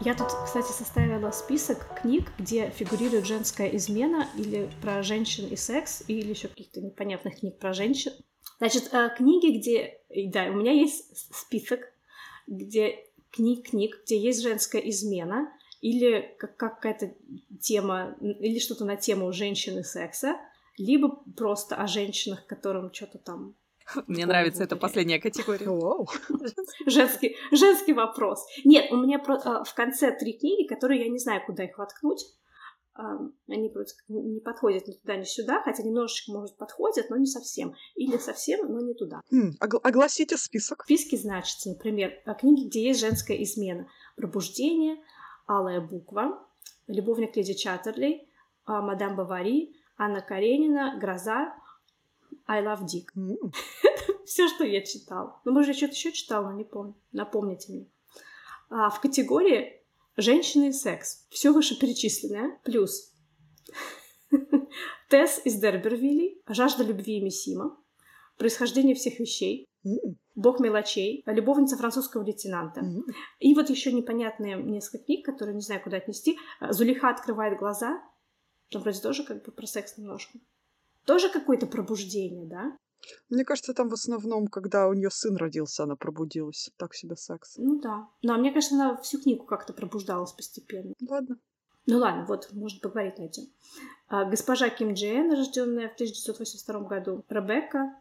Я тут, кстати, составила список книг, где фигурирует женская измена или про женщин и секс, или еще каких-то непонятных книг про женщин. Значит, э, книги, где... Да, у меня есть список, где книг-книг, где есть женская измена, или как какая-то тема, или что-то на тему женщин и секса, либо просто о женщинах, которым что-то там мне нравится эта последняя категория. Женский, женский вопрос. Нет, у меня а, в конце три книги, которые я не знаю, куда их воткнуть. Они просто не подходят ни туда, ни сюда, хотя немножечко, может, подходят, но не совсем. Или совсем, но не туда. Хм, огласите список. В списке значится, например, книги, где есть женская измена. «Пробуждение», «Алая буква», «Любовник леди Чаттерли», а, «Мадам Бавари», «Анна Каренина», «Гроза», I love Dick. Mm. Все, что я читала. Ну, может, я что-то еще читала, не помню. Напомните мне. А, в категории «Женщины и секс». Все вышеперечисленное. Плюс Тесс из Дербервилли, «Жажда любви и Миссима», «Происхождение всех вещей». «Бог мелочей», «Любовница французского лейтенанта». И вот еще непонятные несколько книг, которые не знаю, куда отнести. «Зулиха открывает глаза». Там вроде тоже как бы про секс немножко тоже какое-то пробуждение, да? Мне кажется, там в основном, когда у нее сын родился, она пробудилась. Так себе секс. Ну да. Ну, а мне кажется, она всю книгу как-то пробуждалась постепенно. Ладно. Ну ладно, вот, можно поговорить на этим. А, госпожа Ким Джейн, рожденная в 1982 году. Ребекка.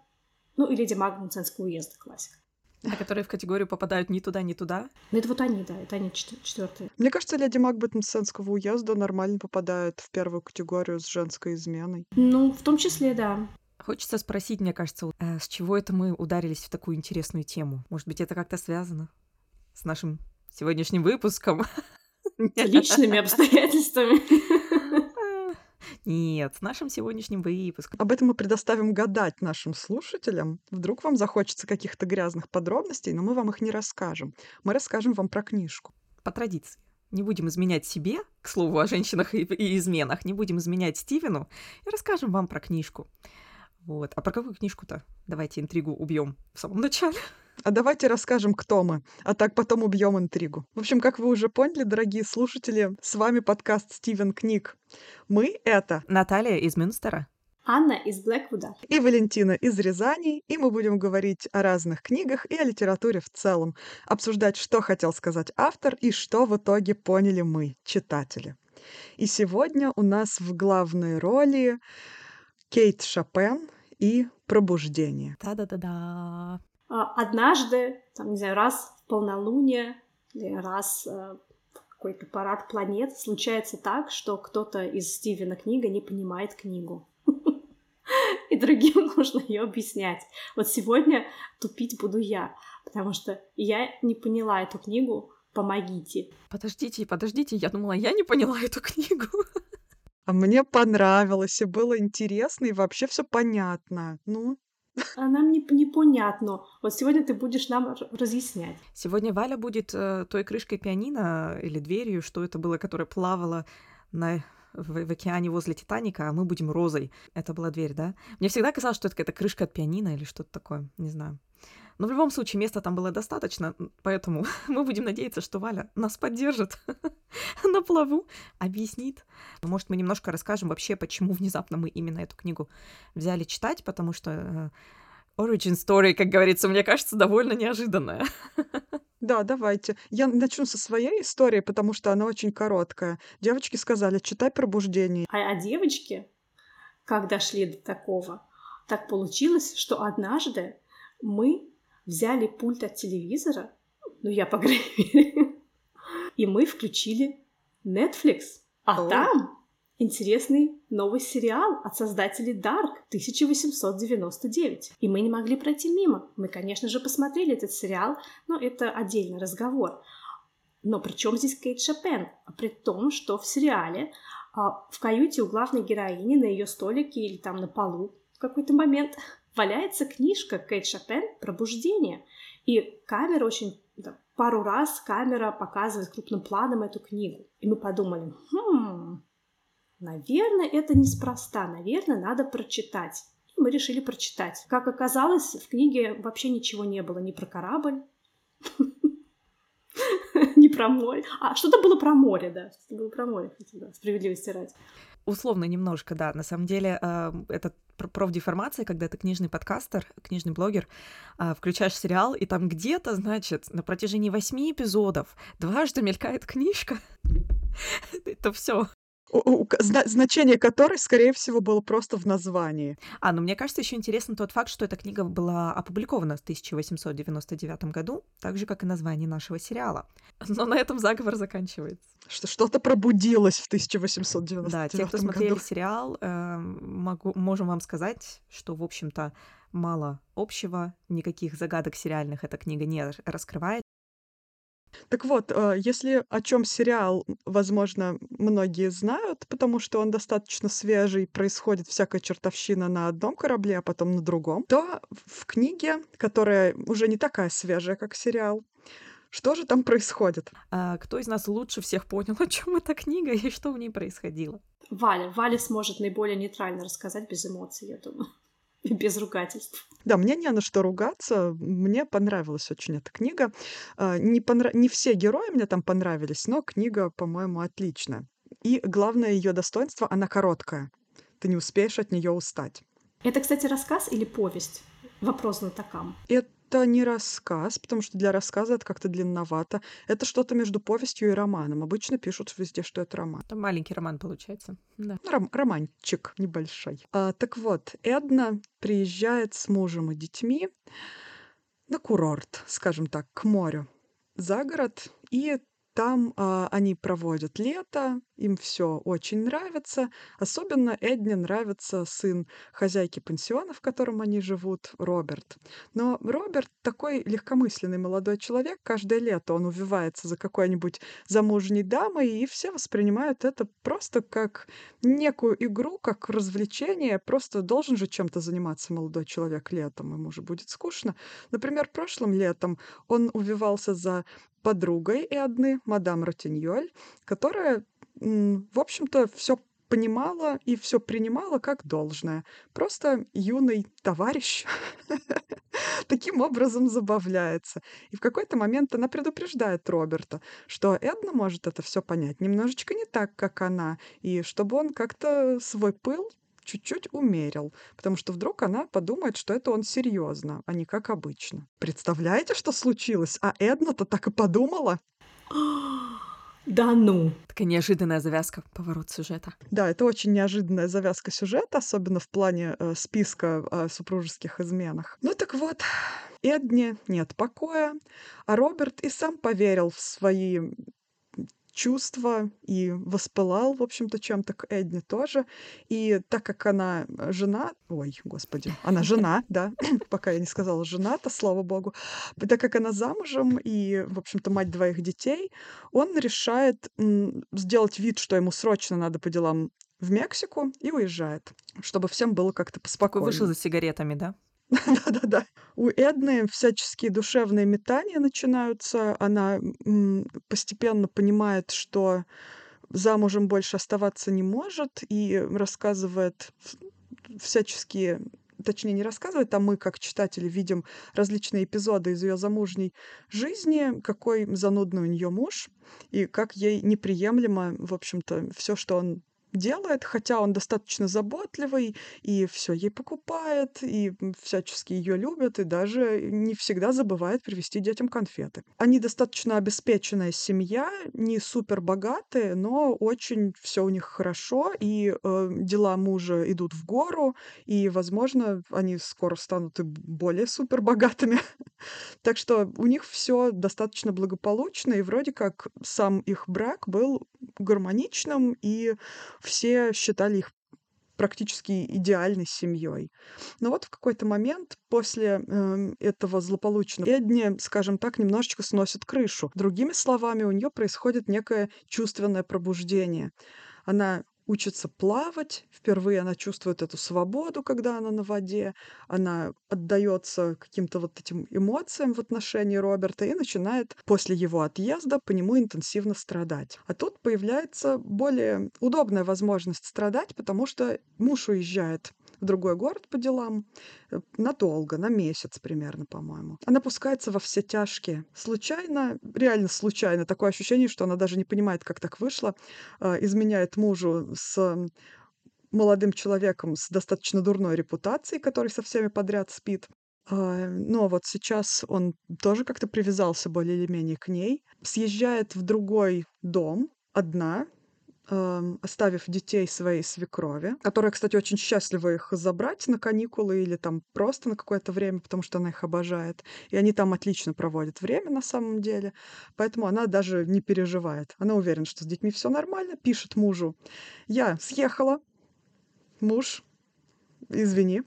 Ну, и леди Магнусенского уезда, классика. А которые в категорию попадают ни туда, ни туда? Ну, это вот они, да, это они четвертые. Мне кажется, леди Макбет Мценского уезда нормально попадает в первую категорию с женской изменой. Ну, в том числе, да. Хочется спросить, мне кажется, а с чего это мы ударились в такую интересную тему? Может быть, это как-то связано с нашим сегодняшним выпуском? С личными обстоятельствами. Нет, с нашим сегодняшним выпуском. Об этом мы предоставим гадать нашим слушателям. Вдруг вам захочется каких-то грязных подробностей, но мы вам их не расскажем. Мы расскажем вам про книжку. По традиции. Не будем изменять себе, к слову, о женщинах и, и изменах, не будем изменять Стивену и расскажем вам про книжку. Вот. А про какую книжку-то? Давайте интригу убьем в самом начале. А давайте расскажем, кто мы, а так потом убьем интригу. В общем, как вы уже поняли, дорогие слушатели, с вами подкаст Стивен Книг. Мы — это... Наталья из Мюнстера. Анна из Блэквуда. И Валентина из Рязани. И мы будем говорить о разных книгах и о литературе в целом. Обсуждать, что хотел сказать автор и что в итоге поняли мы, читатели. И сегодня у нас в главной роли Кейт Шопен и «Пробуждение». Да-да-да-да. А, однажды, там, не знаю, раз в полнолуние или раз э, в какой-то парад планет случается так, что кто-то из Стивена книга не понимает книгу. И другим нужно ее объяснять. Вот сегодня тупить буду я, потому что я не поняла эту книгу. Помогите. Подождите, подождите, я думала, я не поняла эту книгу. А мне понравилось, и было интересно, и вообще все понятно. Ну, а нам не, непонятно. Вот сегодня ты будешь нам разъяснять. Сегодня Валя будет э, той крышкой пианино или дверью, что это было, которая плавала на в, в океане возле Титаника, а мы будем розой. Это была дверь, да? Мне всегда казалось, что это какая-то крышка от пианино или что-то такое, не знаю. Но в любом случае места там было достаточно, поэтому мы будем надеяться, что Валя нас поддержит на плаву, объяснит. Может, мы немножко расскажем вообще, почему внезапно мы именно эту книгу взяли читать, потому что э, origin story, как говорится, мне кажется, довольно неожиданная. Да, давайте. Я начну со своей истории, потому что она очень короткая. Девочки сказали, читай пробуждение. А, а девочки, как дошли до такого, так получилось, что однажды мы взяли пульт от телевизора, ну я, по крайней мере, и мы включили Netflix. А О. там интересный новый сериал от создателей Dark 1899. И мы не могли пройти мимо. Мы, конечно же, посмотрели этот сериал, но это отдельный разговор. Но при чем здесь Кейт Шопен? При том, что в сериале а, в каюте у главной героини на ее столике или там на полу в какой-то момент валяется книжка Кейт Шопен «Пробуждение». И камера очень... Да, пару раз камера показывает крупным планом эту книгу. И мы подумали, хм, наверное, это неспроста, наверное, надо прочитать. И мы решили прочитать. Как оказалось, в книге вообще ничего не было ни про корабль, Не про море. А, что-то было про море, да. Что-то было про море, да, справедливости ради. Условно немножко, да. На самом деле, э, это профдеформация, когда ты книжный подкастер, книжный блогер, э, включаешь сериал, и там где-то, значит, на протяжении восьми эпизодов дважды мелькает книжка. Это все значение которой, скорее всего, было просто в названии. А, ну мне кажется, еще интересно тот факт, что эта книга была опубликована в 1899 году, так же, как и название нашего сериала. Но на этом заговор заканчивается. Что что-то пробудилось в 1899 году. Да, те, кто смотрели году. сериал, э, могу, можем вам сказать, что, в общем-то, мало общего, никаких загадок сериальных эта книга не раскрывает. Так вот, э, если о чем сериал, возможно, многие знают, потому что он достаточно свежий, происходит всякая чертовщина на одном корабле, а потом на другом, то в книге, которая уже не такая свежая, как сериал, что же там происходит? А кто из нас лучше всех понял, о чем эта книга и что в ней происходило? Валя. Валя сможет наиболее нейтрально рассказать без эмоций, я думаю. И без ругательств. Да, мне не на что ругаться. Мне понравилась очень эта книга. А, не, понра... не все герои мне там понравились, но книга, по-моему, отличная. И главное ее достоинство, она короткая. Ты не успеешь от нее устать. Это, кстати, рассказ или повесть? Вопрос на такам. Это это не рассказ, потому что для рассказа это как-то длинновато. Это что-то между повестью и романом. Обычно пишут везде, что это роман. Это маленький роман получается. Да. Ну, ром- романчик небольшой. А, так вот, Эдна приезжает с мужем и детьми на курорт, скажем так, к морю, за город, и там а, они проводят лето, им все очень нравится. Особенно Эдне нравится сын хозяйки пансиона, в котором они живут, Роберт. Но Роберт такой легкомысленный молодой человек. Каждое лето он увивается за какой-нибудь замужней дамой, и все воспринимают это просто как некую игру, как развлечение. Просто должен же чем-то заниматься молодой человек летом, ему же будет скучно. Например, прошлым летом он увивался за подругой Эдны, мадам Ротиньоль, которая, в общем-то, все понимала и все принимала как должное. Просто юный товарищ таким образом забавляется. И в какой-то момент она предупреждает Роберта, что Эдна может это все понять немножечко не так, как она, и чтобы он как-то свой пыл чуть-чуть умерил, потому что вдруг она подумает, что это он серьезно, а не как обычно. Представляете, что случилось? А Эдна-то так и подумала. Да ну. Такая неожиданная завязка, поворот сюжета. Да, это очень неожиданная завязка сюжета, особенно в плане э, списка о супружеских изменах. Ну так вот, Эдне нет покоя, а Роберт и сам поверил в свои чувства и воспылал, в общем-то, чем-то к Эдне тоже. И так как она жена... Ой, господи, она жена, да, пока я не сказала жена-то, слава богу. Так как она замужем и, в общем-то, мать двоих детей, он решает сделать вид, что ему срочно надо по делам в Мексику и уезжает, чтобы всем было как-то поспокойнее. Вышел за сигаретами, да? Да-да-да. У Эдны всяческие душевные метания начинаются. Она постепенно понимает, что замужем больше оставаться не может, и рассказывает всяческие точнее, не рассказывает, а мы, как читатели, видим различные эпизоды из ее замужней жизни, какой занудный у нее муж, и как ей неприемлемо, в общем-то, все, что он делает, хотя он достаточно заботливый и все ей покупает, и всячески ее любит, и даже не всегда забывает привезти детям конфеты. Они достаточно обеспеченная семья, не супер богатые, но очень все у них хорошо, и э, дела мужа идут в гору, и, возможно, они скоро станут и более супер богатыми. так что у них все достаточно благополучно, и вроде как сам их брак был гармоничным, и все считали их практически идеальной семьей. Но вот в какой-то момент после э, этого злополучного Эдни, скажем так, немножечко сносит крышу. Другими словами, у нее происходит некое чувственное пробуждение. Она учится плавать. Впервые она чувствует эту свободу, когда она на воде. Она отдается каким-то вот этим эмоциям в отношении Роберта и начинает после его отъезда по нему интенсивно страдать. А тут появляется более удобная возможность страдать, потому что муж уезжает в другой город по делам. Э, надолго, на месяц примерно, по-моему. Она пускается во все тяжкие. Случайно, реально случайно, такое ощущение, что она даже не понимает, как так вышло, э, изменяет мужу с молодым человеком с достаточно дурной репутацией, который со всеми подряд спит. А, но вот сейчас он тоже как-то привязался более или менее к ней. Съезжает в другой дом одна, оставив детей своей свекрови, которая, кстати, очень счастлива их забрать на каникулы или там просто на какое-то время, потому что она их обожает. И они там отлично проводят время на самом деле. Поэтому она даже не переживает. Она уверена, что с детьми все нормально, пишет мужу. Я съехала, муж, извини.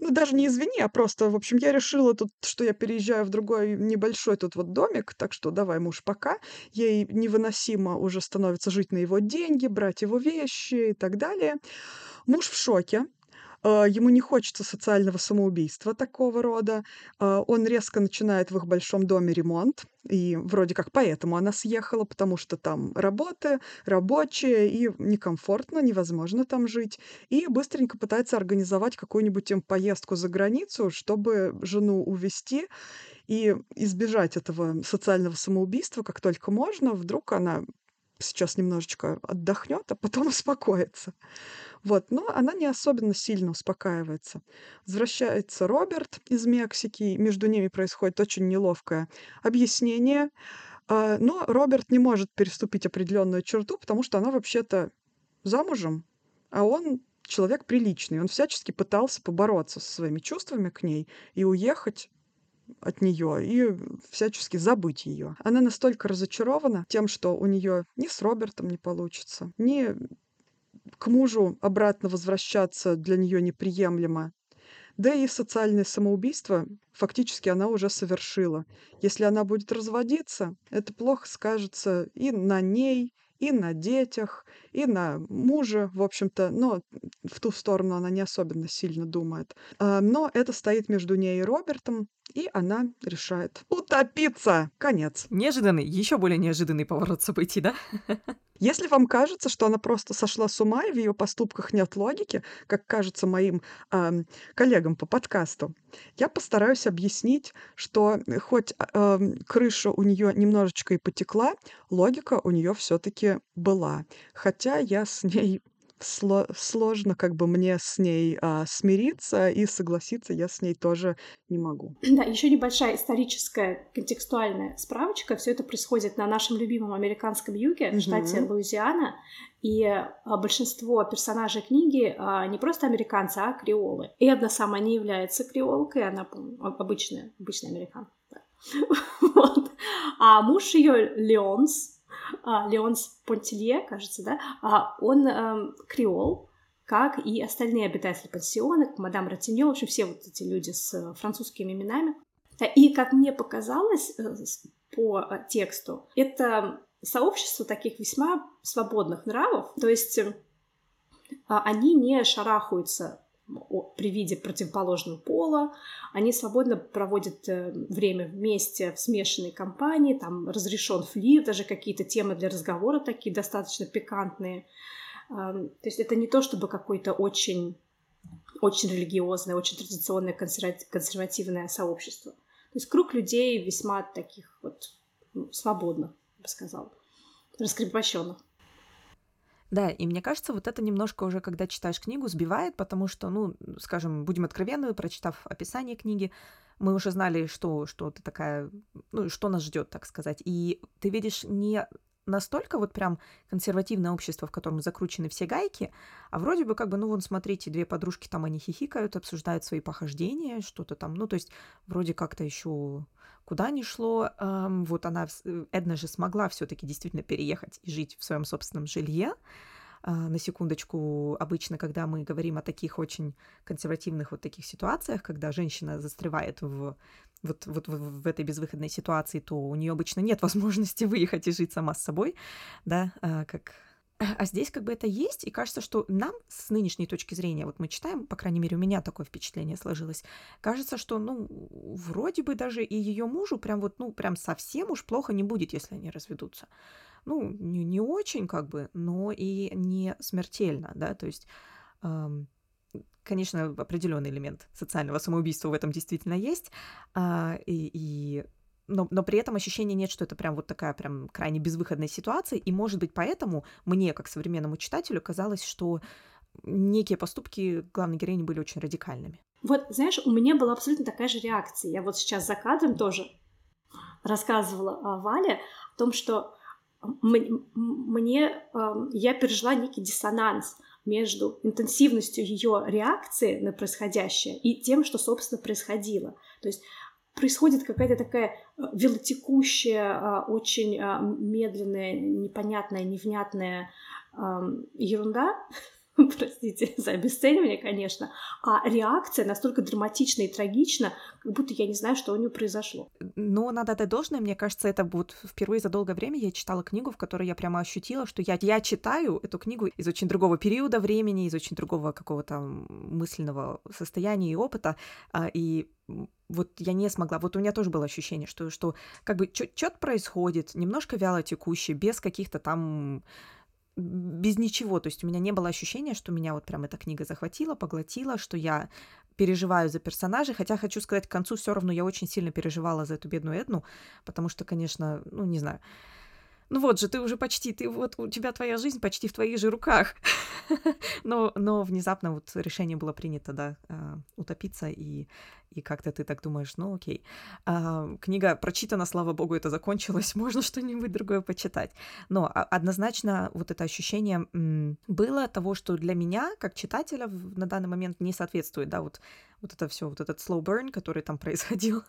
Ну, даже не извини, а просто, в общем, я решила тут, что я переезжаю в другой небольшой тут вот домик, так что давай, муж, пока. Ей невыносимо уже становится жить на его деньги, брать его вещи и так далее. Муж в шоке, ему не хочется социального самоубийства такого рода. А, он резко начинает в их большом доме ремонт. И вроде как поэтому она съехала, потому что там работы, рабочие, и некомфортно, невозможно там жить. И быстренько пытается организовать какую-нибудь им поездку за границу, чтобы жену увезти и избежать этого социального самоубийства как только можно. Вдруг она сейчас немножечко отдохнет, а потом успокоится. Вот, но она не особенно сильно успокаивается. Возвращается Роберт из Мексики, между ними происходит очень неловкое объяснение, а, но Роберт не может переступить определенную черту, потому что она вообще-то замужем, а он человек приличный. Он всячески пытался побороться со своими чувствами к ней и уехать от нее и всячески забыть ее. Она настолько разочарована тем, что у нее ни с Робертом не получится, ни к мужу обратно возвращаться для нее неприемлемо. Да и социальное самоубийство фактически она уже совершила. Если она будет разводиться, это плохо скажется и на ней, и на детях, и на муже, в общем-то, но в ту сторону она не особенно сильно думает. А, но это стоит между ней и Робертом, и она решает утопиться. Конец. Неожиданный, еще более неожиданный поворот событий, да? Если вам кажется, что она просто сошла с ума и в ее поступках нет логики, как кажется моим э, коллегам по подкасту, я постараюсь объяснить, что хоть э, крыша у нее немножечко и потекла, логика у нее все-таки была. Хотя я с ней сло сложно как бы мне с ней, а, смириться, и согласиться я с ней тоже не могу. Да, еще небольшая историческая контекстуальная справочка. Все это происходит на нашем любимом американском юге, в штате Луизиана, и а, большинство персонажей книги а, не просто американцы, а креолы. И одна сама не является креолкой, она обычная, обычная американка. Вот. А муж ее Леонс, а, Леонс Понтелье, кажется, да, а, он э, креол, как и остальные обитатели пансиона, мадам Ратиньо, в общем, все вот эти люди с французскими именами. И, как мне показалось э, по э, тексту, это сообщество таких весьма свободных нравов, то есть э, они не шарахаются при виде противоположного пола. Они свободно проводят э, время вместе в смешанной компании, там разрешен флир, даже какие-то темы для разговора такие достаточно пикантные. То есть это не то, чтобы какое-то очень, очень религиозное, очень традиционное консервативное сообщество. То есть круг людей весьма таких вот ну, свободных, я бы сказала, раскрепощенных. Да, и мне кажется, вот это немножко уже, когда читаешь книгу, сбивает, потому что, ну, скажем, будем откровенны, прочитав описание книги, мы уже знали, что, что ты такая, ну, что нас ждет, так сказать. И ты видишь не настолько вот прям консервативное общество, в котором закручены все гайки, а вроде бы как бы, ну, вон, смотрите, две подружки там, они хихикают, обсуждают свои похождения, что-то там, ну, то есть вроде как-то еще куда ни шло, эм, вот она, э, Эдна же смогла все-таки действительно переехать и жить в своем собственном жилье. Э, на секундочку, обычно, когда мы говорим о таких очень консервативных вот таких ситуациях, когда женщина застревает в вот, вот в, этой безвыходной ситуации, то у нее обычно нет возможности выехать и жить сама с собой, да, э, как а здесь как бы это есть, и кажется, что нам с нынешней точки зрения, вот мы читаем, по крайней мере, у меня такое впечатление сложилось, кажется, что, ну, вроде бы даже и ее мужу прям вот, ну, прям совсем уж плохо не будет, если они разведутся. Ну, не, не очень как бы, но и не смертельно, да, то есть конечно, определенный элемент социального самоубийства в этом действительно есть, а, и, и но, но при этом ощущения нет, что это прям вот такая прям крайне безвыходная ситуация, и, может быть, поэтому мне, как современному читателю, казалось, что некие поступки главной героини были очень радикальными. Вот, знаешь, у меня была абсолютно такая же реакция. Я вот сейчас за кадром тоже рассказывала Вале, о том, что мне, я пережила некий диссонанс между интенсивностью ее реакции на происходящее и тем, что, собственно, происходило. То есть происходит какая-то такая э, велотекущая, а, очень а, медленная, непонятная, невнятная ерунда, простите за обесценивание, конечно, а реакция настолько драматична и трагична, как будто я не знаю, что у нее произошло. Но надо отдать должное, мне кажется, это вот впервые за долгое время я читала книгу, в которой я прямо ощутила, что я, я читаю эту книгу из очень другого периода времени, из очень другого какого-то мысленного состояния и опыта, а, и вот я не смогла. Вот у меня тоже было ощущение, что, что как бы что-то происходит, немножко вяло текущее, без каких-то там без ничего. То есть у меня не было ощущения, что меня вот прям эта книга захватила, поглотила, что я переживаю за персонажей, хотя хочу сказать, к концу все равно я очень сильно переживала за эту бедную Эдну, потому что, конечно, ну, не знаю, ну вот же, ты уже почти, ты вот у тебя твоя жизнь почти в твоих же руках. но, но внезапно вот решение было принято, да, а, утопиться, и, и как-то ты так думаешь, ну окей. А, книга прочитана, слава богу, это закончилось, можно что-нибудь другое почитать. Но однозначно вот это ощущение было того, что для меня, как читателя, на данный момент не соответствует, да, вот вот это все, вот этот slow burn, который там происходил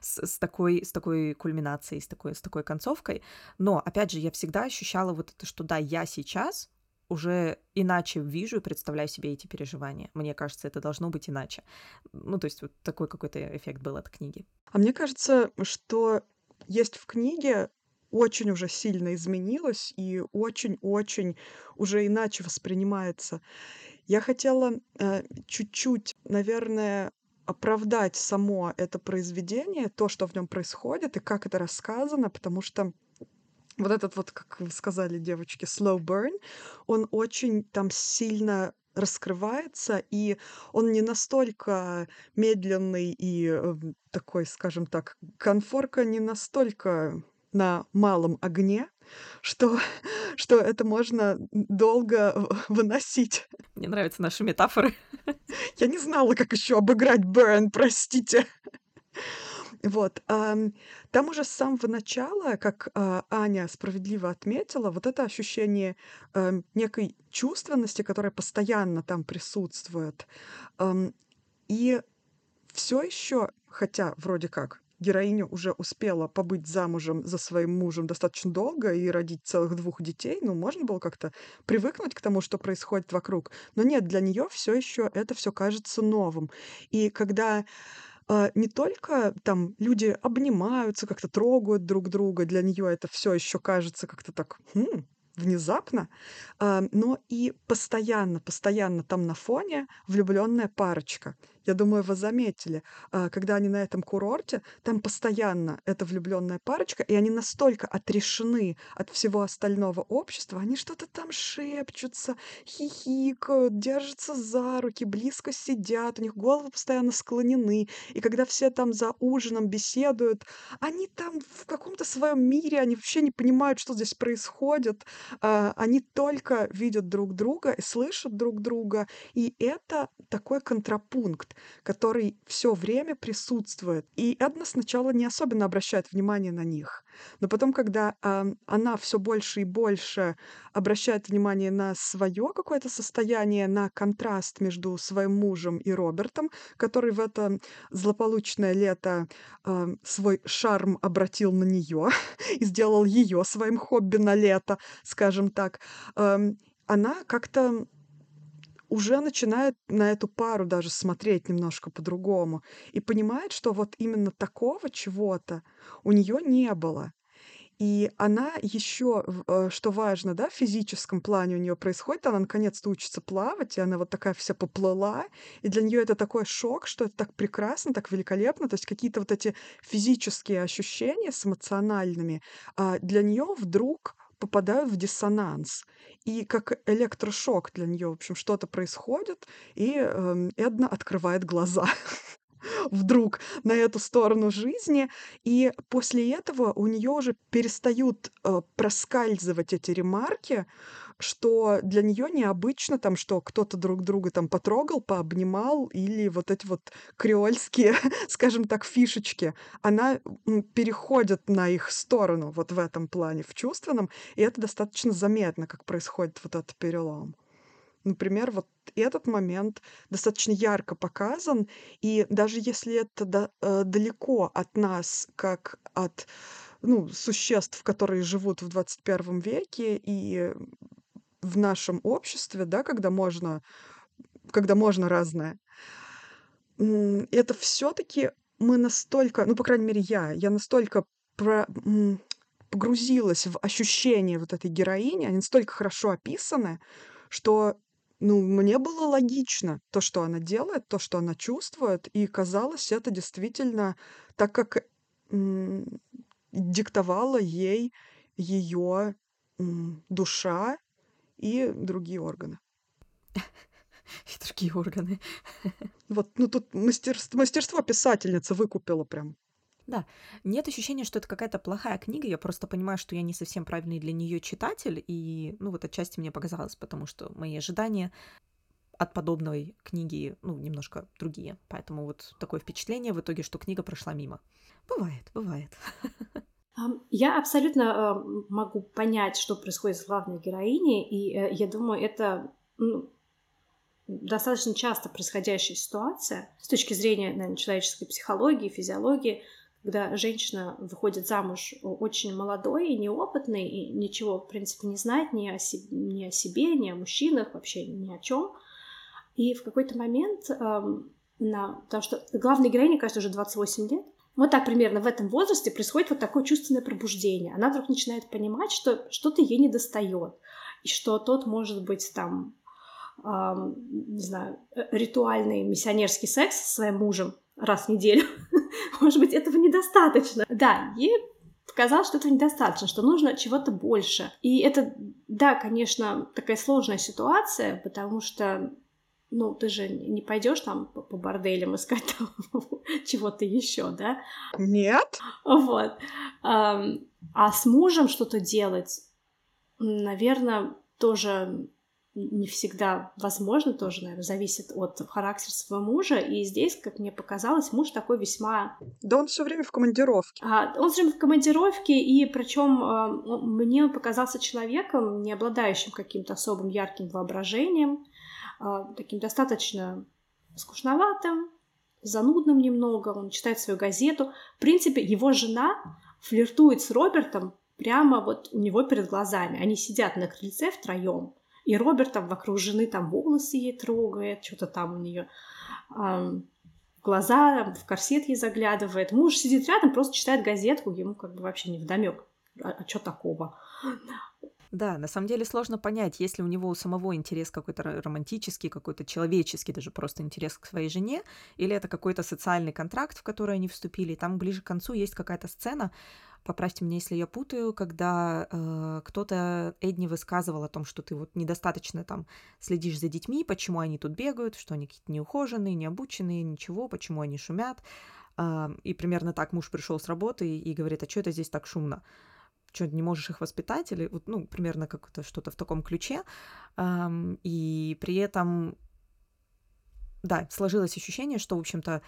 с, с, такой, с такой кульминацией, с такой, с такой концовкой. Но, опять же, я всегда ощущала вот это, что да, я сейчас уже иначе вижу и представляю себе эти переживания. Мне кажется, это должно быть иначе. Ну, то есть вот такой какой-то эффект был от книги. А мне кажется, что есть в книге очень уже сильно изменилось и очень-очень уже иначе воспринимается. Я хотела э, чуть-чуть, наверное, оправдать само это произведение, то, что в нем происходит и как это рассказано, потому что вот этот вот, как вы сказали, девочки, slow burn, он очень там сильно раскрывается, и он не настолько медленный и э, такой, скажем так, конфорка не настолько на малом огне, что, что это можно долго выносить. Мне нравятся наши метафоры. Я не знала, как еще обыграть Бэрн, простите. Вот. Там уже с самого начала, как а, Аня справедливо отметила, вот это ощущение некой чувственности, которая постоянно там присутствует. И все еще, хотя вроде как героиня уже успела побыть замужем за своим мужем достаточно долго и родить целых двух детей, ну, можно было как-то привыкнуть к тому, что происходит вокруг. Но нет, для нее все еще это все кажется новым. И когда э, не только там люди обнимаются, как-то трогают друг друга, для нее это все еще кажется как-то так, хм, внезапно, а, но и постоянно, постоянно там на фоне влюбленная парочка. Я думаю, вы заметили, а, когда они на этом курорте, там постоянно эта влюбленная парочка, и они настолько отрешены от всего остального общества, они что-то там шепчутся, хихикают, держатся за руки, близко сидят, у них головы постоянно склонены. И когда все там за ужином беседуют, они там в каком-то своем мире, они вообще не понимают, что здесь происходит. А, они только видят друг друга и слышат друг друга. И это такой контрапункт который все время присутствует. И Эдна сначала не особенно обращает внимание на них. Но потом, когда а, она все больше и больше обращает внимание на свое какое-то состояние, на контраст между своим мужем и Робертом, который в это злополучное лето а, свой шарм обратил на нее и сделал ее своим хобби на лето, скажем так, а, она как-то уже начинает на эту пару даже смотреть немножко по-другому и понимает, что вот именно такого чего-то у нее не было. И она еще, э, что важно, да, в физическом плане у нее происходит, она наконец-то учится плавать, и она вот такая вся поплыла, и для нее это такой шок, что это так прекрасно, так великолепно, то есть какие-то вот эти физические ощущения с эмоциональными а, для нее вдруг попадают в диссонанс. И как электрошок для нее, в общем, что-то происходит, и э, Эдна открывает глаза. вдруг на эту сторону жизни, и после этого у нее уже перестают э, проскальзывать эти ремарки, что для нее необычно там, что кто-то друг друга там потрогал, пообнимал, или вот эти вот креольские, скажем так, фишечки, она переходит на их сторону вот в этом плане, в чувственном, и это достаточно заметно, как происходит вот этот перелом. Например, вот этот момент достаточно ярко показан, и даже если это да, э, далеко от нас, как от ну, существ, которые живут в 21 веке и в нашем обществе, да, когда можно, когда можно разное, это все-таки мы настолько, ну, по крайней мере, я, я настолько про, погрузилась в ощущения вот этой героини, они настолько хорошо описаны, что ну, мне было логично то, что она делает, то, что она чувствует, и казалось это действительно так, как диктовала ей ее душа и другие органы. И другие органы. Вот, ну тут мастерство, мастерство писательницы выкупила прям. Да, нет ощущения, что это какая-то плохая книга, я просто понимаю, что я не совсем правильный для нее читатель, и, ну, вот отчасти мне показалось, потому что мои ожидания от подобной книги, ну, немножко другие. Поэтому вот такое впечатление в итоге, что книга прошла мимо. Бывает, бывает. Я абсолютно э, могу понять, что происходит с главной героиней, и э, я думаю, это ну, достаточно часто происходящая ситуация с точки зрения наверное, человеческой психологии, физиологии, когда женщина выходит замуж очень молодой неопытной, и ничего, в принципе, не знает ни о, себе, ни о себе, ни о мужчинах, вообще ни о чем. И в какой-то момент, эм, потому что главной героине, кажется, уже 28 лет, вот так примерно в этом возрасте происходит вот такое чувственное пробуждение. Она вдруг начинает понимать, что что-то ей не достает, и что тот может быть там, эм, не знаю, э, ритуальный миссионерский секс со своим мужем раз в неделю, Может быть, этого недостаточно. Да, ей показалось, что этого недостаточно, что нужно чего-то больше. И это, да, конечно, такая сложная ситуация, потому что ну, ты же не пойдешь там по, по борделям искать там чего-то еще, да? Нет. Вот. А с мужем что-то делать, наверное, тоже не всегда возможно, тоже, наверное, зависит от характера своего мужа. И здесь, как мне показалось, муж такой весьма... Да он все время в командировке. А, он все время в командировке, и причем а, мне он показался человеком, не обладающим каким-то особым ярким воображением, а, таким достаточно скучноватым, занудным немного, он читает свою газету. В принципе, его жена флиртует с Робертом прямо вот у него перед глазами. Они сидят на крыльце втроем, и Роберт там вокруг жены там волосы ей трогает, что-то там у нее глаза, в корсет ей заглядывает. Муж сидит рядом, просто читает газетку, ему как бы вообще не вдомек. А, а что такого? Да, на самом деле сложно понять, есть ли у него у самого интерес какой-то романтический, какой-то человеческий, даже просто интерес к своей жене, или это какой-то социальный контракт, в который они вступили. Там ближе к концу есть какая-то сцена, поправьте меня, если я путаю, когда э, кто-то Эдни высказывал о том, что ты вот недостаточно там следишь за детьми, почему они тут бегают, что они какие-то неухоженные, необученные, ничего, почему они шумят. Э, и примерно так муж пришел с работы и говорит, а что это здесь так шумно? Что не можешь их воспитать, или вот, ну, примерно как-то что-то в таком ключе. Эм, и при этом, да, сложилось ощущение, что, в общем-то,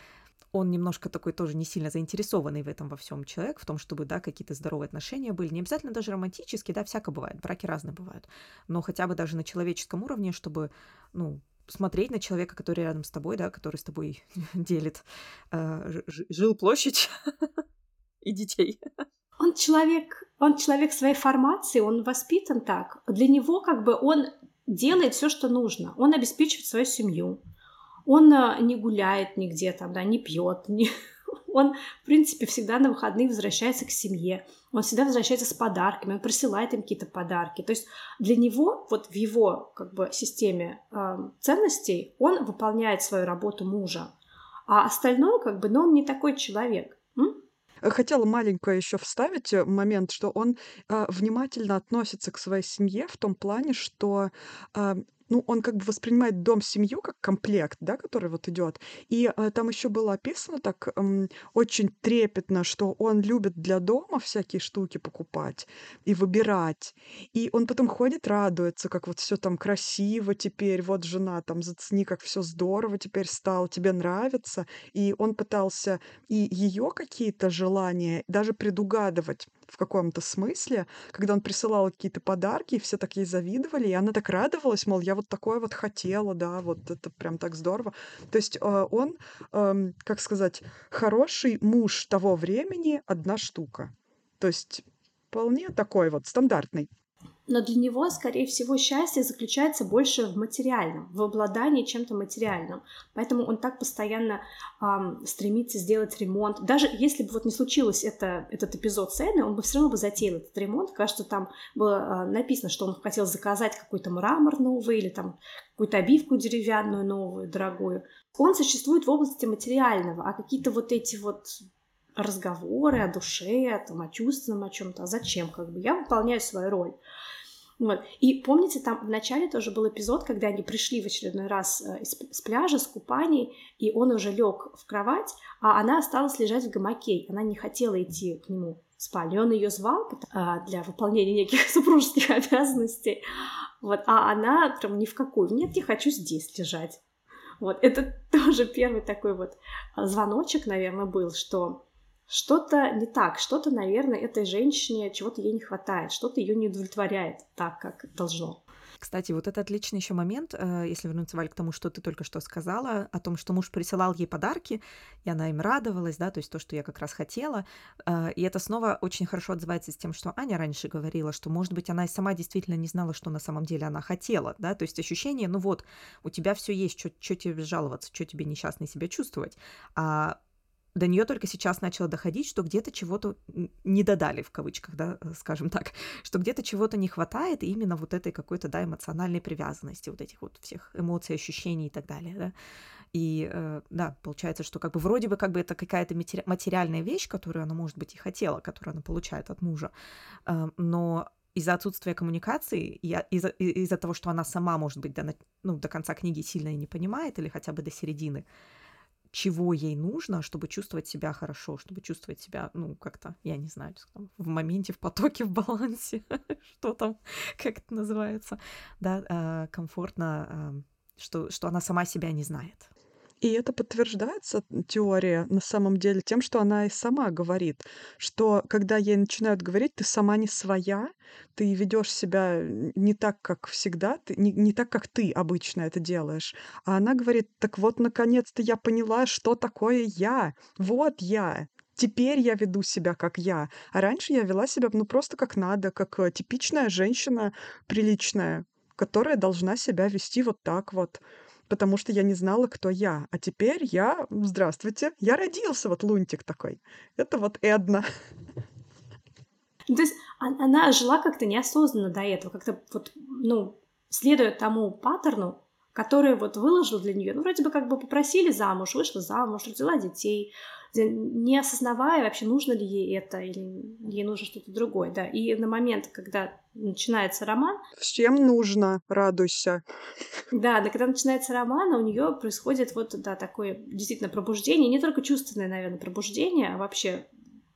он немножко такой тоже не сильно заинтересованный в этом во всем человек, в том, чтобы, да, какие-то здоровые отношения были. Не обязательно даже романтические, да, всяко бывает, браки разные бывают. Но хотя бы даже на человеческом уровне, чтобы, ну, смотреть на человека, который рядом с тобой, да, который с тобой делит э, жил площадь и детей. Он человек, он человек своей формации, он воспитан так. Для него как бы он делает все, что нужно. Он обеспечивает свою семью. Он э, не гуляет нигде там, да, не пьет, не... он, в принципе, всегда на выходные возвращается к семье, он всегда возвращается с подарками, он присылает им какие-то подарки. То есть для него, вот в его как бы системе э, ценностей, он выполняет свою работу мужа, а остальное как бы, ну, он не такой человек. М? Хотела маленькое еще вставить э, момент, что он а, внимательно относится к своей семье в том плане, что а, ну, он как бы воспринимает дом, семью как комплект, да, который вот идет. И э, там еще было описано так эм, очень трепетно, что он любит для дома всякие штуки покупать и выбирать. И он потом ходит, радуется, как вот все там красиво теперь, вот жена там, зацени, как все здорово теперь стало, тебе нравится. И он пытался и ее какие-то желания даже предугадывать в каком-то смысле, когда он присылал какие-то подарки, и все так ей завидовали, и она так радовалась, мол, я вот такое вот хотела, да, вот это прям так здорово. То есть э, он, как сказать, хороший муж того времени одна штука. То есть вполне такой вот стандартный. Но для него, скорее всего, счастье заключается больше в материальном, в обладании чем-то материальным. Поэтому он так постоянно эм, стремится сделать ремонт. Даже если бы вот не случилось это, этот эпизод сцены, он бы все равно бы затеял этот ремонт. Кажется, там было э, написано, что он хотел заказать какой-то мрамор новый или там какую-то обивку деревянную новую, дорогую. Он существует в области материального, а какие-то вот эти вот разговоры о душе, там, о чувственном, о чем-то. А зачем? Как бы я выполняю свою роль. Вот. И помните, там в начале тоже был эпизод, когда они пришли в очередной раз э, с пляжа, с купаний, и он уже лег в кровать, а она осталась лежать в гамаке. Она не хотела идти к нему в спальню. Он ее звал а, для выполнения неких супружеских обязанностей. Вот. А она прям ни в какую. Нет, я хочу здесь лежать. Вот. Это тоже первый такой вот а, звоночек, наверное, был, что что-то не так, что-то, наверное, этой женщине чего-то ей не хватает, что-то ее не удовлетворяет так, как должно. Кстати, вот это отличный еще момент, э, если вернуться, Валь, к тому, что ты только что сказала, о том, что муж присылал ей подарки, и она им радовалась, да, то есть то, что я как раз хотела. Э, и это снова очень хорошо отзывается с тем, что Аня раньше говорила, что, может быть, она и сама действительно не знала, что на самом деле она хотела, да, то есть ощущение, ну вот, у тебя все есть, что тебе жаловаться, что тебе несчастной себя чувствовать. А до нее только сейчас начало доходить, что где-то чего-то не додали, в кавычках, да, э, скажем так, что где-то чего-то не хватает, именно вот этой какой-то, да, эмоциональной привязанности, вот этих вот всех эмоций, ощущений и так далее, да. И, э, да, получается, что как бы вроде бы как бы это какая-то материальная вещь, которую она, может быть, и хотела, которую она получает от мужа, э, но из-за отсутствия коммуникации, из-за, из-за того, что она сама, может быть, до, ну, до конца книги сильно не понимает, или хотя бы до середины, чего ей нужно, чтобы чувствовать себя хорошо, чтобы чувствовать себя, ну, как-то, я не знаю, в моменте, в потоке, в балансе, что там, как это называется, да, а, комфортно, что, что она сама себя не знает. И это подтверждается, теория, на самом деле тем, что она и сама говорит, что когда ей начинают говорить: "Ты сама не своя, ты ведешь себя не так, как всегда, ты не не так, как ты обычно это делаешь". А она говорит: "Так вот, наконец-то я поняла, что такое я. Вот я. Теперь я веду себя как я. А раньше я вела себя, ну, просто как надо, как, э, типичная женщина приличная, которая должна себя вести вот так вот" потому что я не знала, кто я. А теперь я, здравствуйте, я родился, вот лунтик такой. Это вот Эдна. Ну, то есть она жила как-то неосознанно до этого, как-то вот, ну, следуя тому паттерну, который вот выложил для нее. Ну, вроде бы как бы попросили замуж, вышла замуж, родила детей, не осознавая вообще, нужно ли ей это или ей нужно что-то другое, да. И на момент, когда начинается роман... Всем нужно, радуйся. Да, да, когда начинается роман, у нее происходит вот, да, такое действительно пробуждение, не только чувственное, наверное, пробуждение, а вообще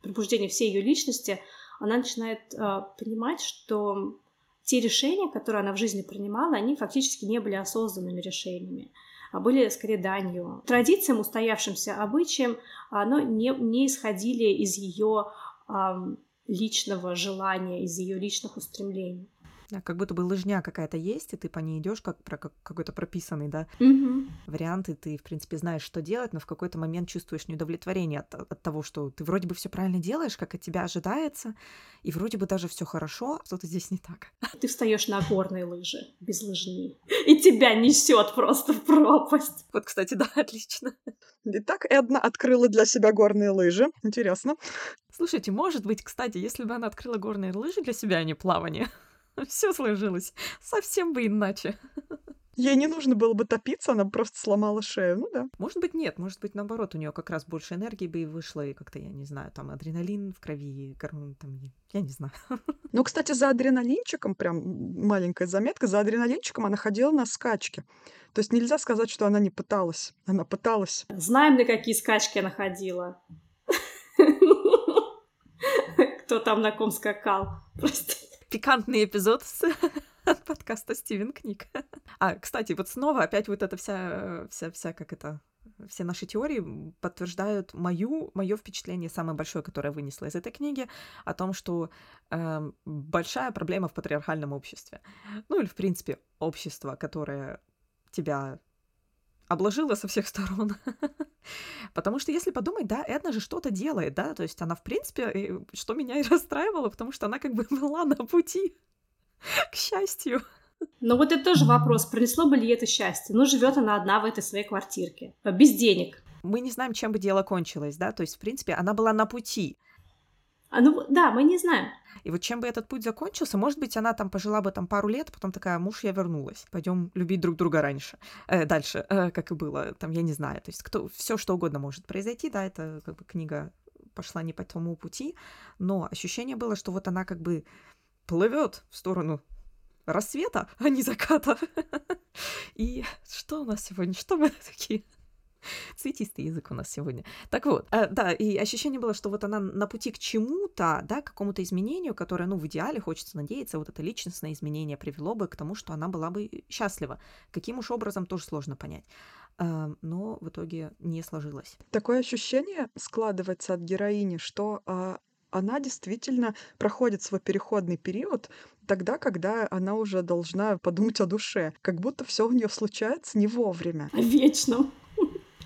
пробуждение всей ее личности. Она начинает э, понимать, что те решения, которые она в жизни принимала, они фактически не были осознанными решениями а были скорее данью. Традициям, устоявшимся обычаям, но не, не исходили из ее личного желания, из ее личных устремлений. Да, как будто бы лыжня какая-то есть, и ты по ней идешь как про как, какой-то прописанный, да, угу. вариант, и ты, в принципе, знаешь, что делать, но в какой-то момент чувствуешь неудовлетворение от, от того, что ты вроде бы все правильно делаешь, как от тебя ожидается, и вроде бы даже все хорошо, а что-то здесь не так. Ты встаешь на горные лыжи без лыжни, и тебя несет просто в пропасть. Вот, кстати, да, отлично. Итак, Эдна открыла для себя горные лыжи. Интересно. Слушайте, может быть, кстати, если бы она открыла горные лыжи для себя, а не плавание, все сложилось совсем бы иначе. Ей не нужно было бы топиться, она просто сломала шею, ну да. Может быть, нет, может быть, наоборот, у нее как раз больше энергии бы и вышло, и как-то, я не знаю, там адреналин в крови, там, я не знаю. Ну, кстати, за адреналинчиком, прям маленькая заметка, за адреналинчиком она ходила на скачки. То есть нельзя сказать, что она не пыталась. Она пыталась. Знаем, на какие скачки она ходила. Кто там на ком скакал. Просто. Пикантный эпизод с подкаста Стивен Книг. А, кстати, вот снова опять вот эта вся, вся, вся, как это, все наши теории подтверждают мою, мое впечатление, самое большое, которое я вынесла из этой книги, о том, что э, большая проблема в патриархальном обществе. Ну или, в принципе, общество, которое тебя обложила со всех сторон. потому что, если подумать, да, Эдна же что-то делает, да, то есть она, в принципе, что меня и расстраивало, потому что она как бы была на пути к счастью. Но вот это тоже вопрос, принесло бы ли это счастье? Ну, живет она одна в этой своей квартирке, без денег. Мы не знаем, чем бы дело кончилось, да, то есть, в принципе, она была на пути. А ну, да, мы не знаем. И вот чем бы этот путь закончился, может быть, она там пожила бы там пару лет, потом такая, муж, я вернулась, пойдем любить друг друга раньше, э, дальше, э, как и было, там, я не знаю, то есть кто, все что угодно может произойти, да, это как бы книга пошла не по тому пути, но ощущение было, что вот она как бы плывет в сторону рассвета, а не заката. И что у нас сегодня? Что мы такие? Цветистый язык у нас сегодня. Так вот, э, да, и ощущение было, что вот она на пути к чему-то, да, к какому-то изменению, которое, ну, в идеале, хочется надеяться, вот это личностное изменение привело бы к тому, что она была бы счастлива. Каким уж образом, тоже сложно понять. Э, но в итоге не сложилось. Такое ощущение складывается от героини, что э, она действительно проходит свой переходный период тогда, когда она уже должна подумать о душе. Как будто все у нее случается не вовремя. Вечно.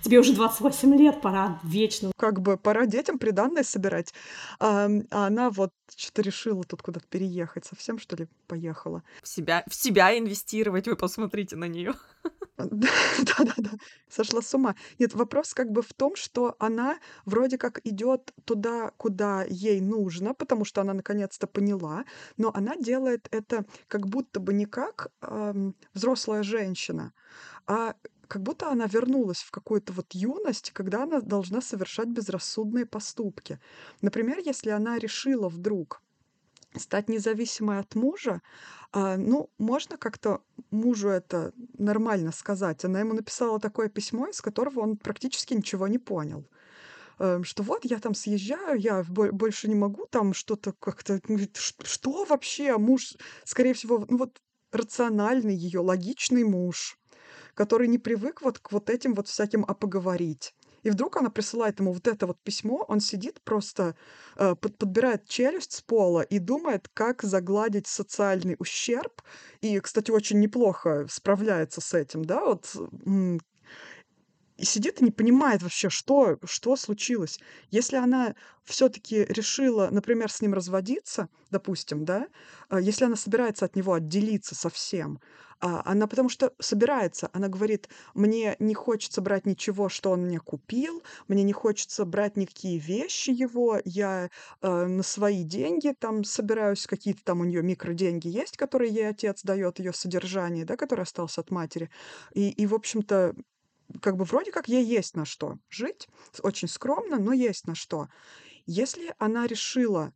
Тебе уже 28 лет, пора вечно. Как бы пора детям приданное собирать. А, а она вот что-то решила тут куда-то переехать. Совсем, что ли, поехала? В себя, в себя инвестировать, вы посмотрите на нее. Да-да-да, сошла с ума. Нет, вопрос как бы в том, что она вроде как идет туда, куда ей нужно, потому что она наконец-то поняла, но она делает это как будто бы не как эм, взрослая женщина, а как будто она вернулась в какую-то вот юность, когда она должна совершать безрассудные поступки. Например, если она решила вдруг стать независимой от мужа, а, ну, можно как-то мужу это нормально сказать. Она ему написала такое письмо, из которого он практически ничего не понял. Эм, что вот я там съезжаю, я больше не могу там что-то как-то... Ну, что вообще? Муж, скорее всего, ну вот рациональный ее, логичный муж который не привык вот к вот этим вот всяким «а поговорить». И вдруг она присылает ему вот это вот письмо, он сидит просто, э, под, подбирает челюсть с пола и думает, как загладить социальный ущерб. И, кстати, очень неплохо справляется с этим, да, вот и сидит и не понимает вообще, что, что случилось. Если она все-таки решила, например, с ним разводиться, допустим, да, а, если она собирается от него отделиться совсем, а, она потому что собирается, она говорит, мне не хочется брать ничего, что он мне купил, мне не хочется брать никакие вещи его, я э, на свои деньги там собираюсь, какие-то там у нее микроденьги есть, которые ей отец дает, ее содержание, да, который остался от матери. И, и в общем-то, как бы вроде как ей есть на что жить, очень скромно, но есть на что. Если она решила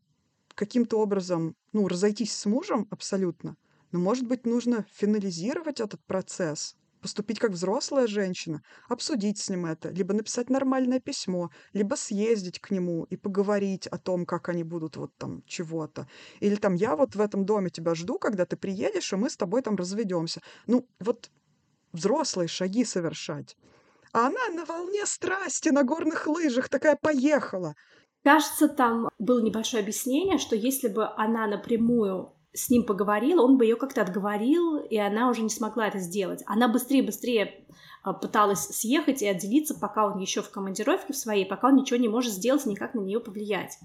каким-то образом, ну, разойтись с мужем абсолютно, но, может быть, нужно финализировать этот процесс, поступить как взрослая женщина, обсудить с ним это, либо написать нормальное письмо, либо съездить к нему и поговорить о том, как они будут вот там чего-то. Или там я вот в этом доме тебя жду, когда ты приедешь, и мы с тобой там разведемся. Ну, вот взрослые шаги совершать. А она на волне страсти на горных лыжах такая поехала. Кажется, там было небольшое объяснение, что если бы она напрямую с ним поговорила, он бы ее как-то отговорил, и она уже не смогла это сделать. Она быстрее-быстрее а, пыталась съехать и отделиться, пока он еще в командировке в своей, пока он ничего не может сделать, никак на нее повлиять.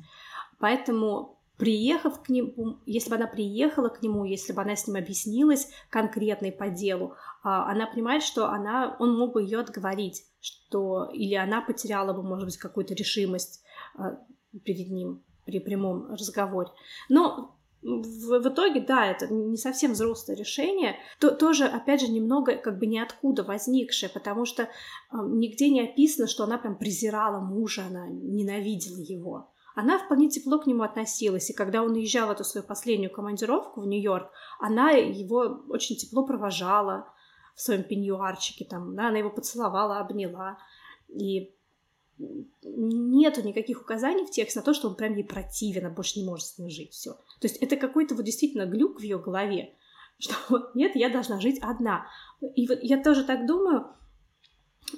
Поэтому приехав к нему, если бы она приехала к нему, если бы она с ним объяснилась конкретно и по делу, она понимает, что она, он мог бы ее отговорить, что или она потеряла бы, может быть, какую-то решимость а, перед ним при прямом разговоре. Но в, в итоге, да, это не совсем взрослое решение, то тоже, опять же, немного как бы ниоткуда возникшее, потому что э, нигде не описано, что она прям презирала мужа, она ненавидела его. Она вполне тепло к нему относилась, и когда он уезжал в эту свою последнюю командировку в Нью-Йорк, она его очень тепло провожала в своем пеньюарчике, там, да, она его поцеловала, обняла, и нету никаких указаний в тексте на то, что он прям ей противен, она больше не может с ним жить, все. То есть это какой-то вот действительно глюк в ее голове, что вот нет, я должна жить одна. И вот я тоже так думаю,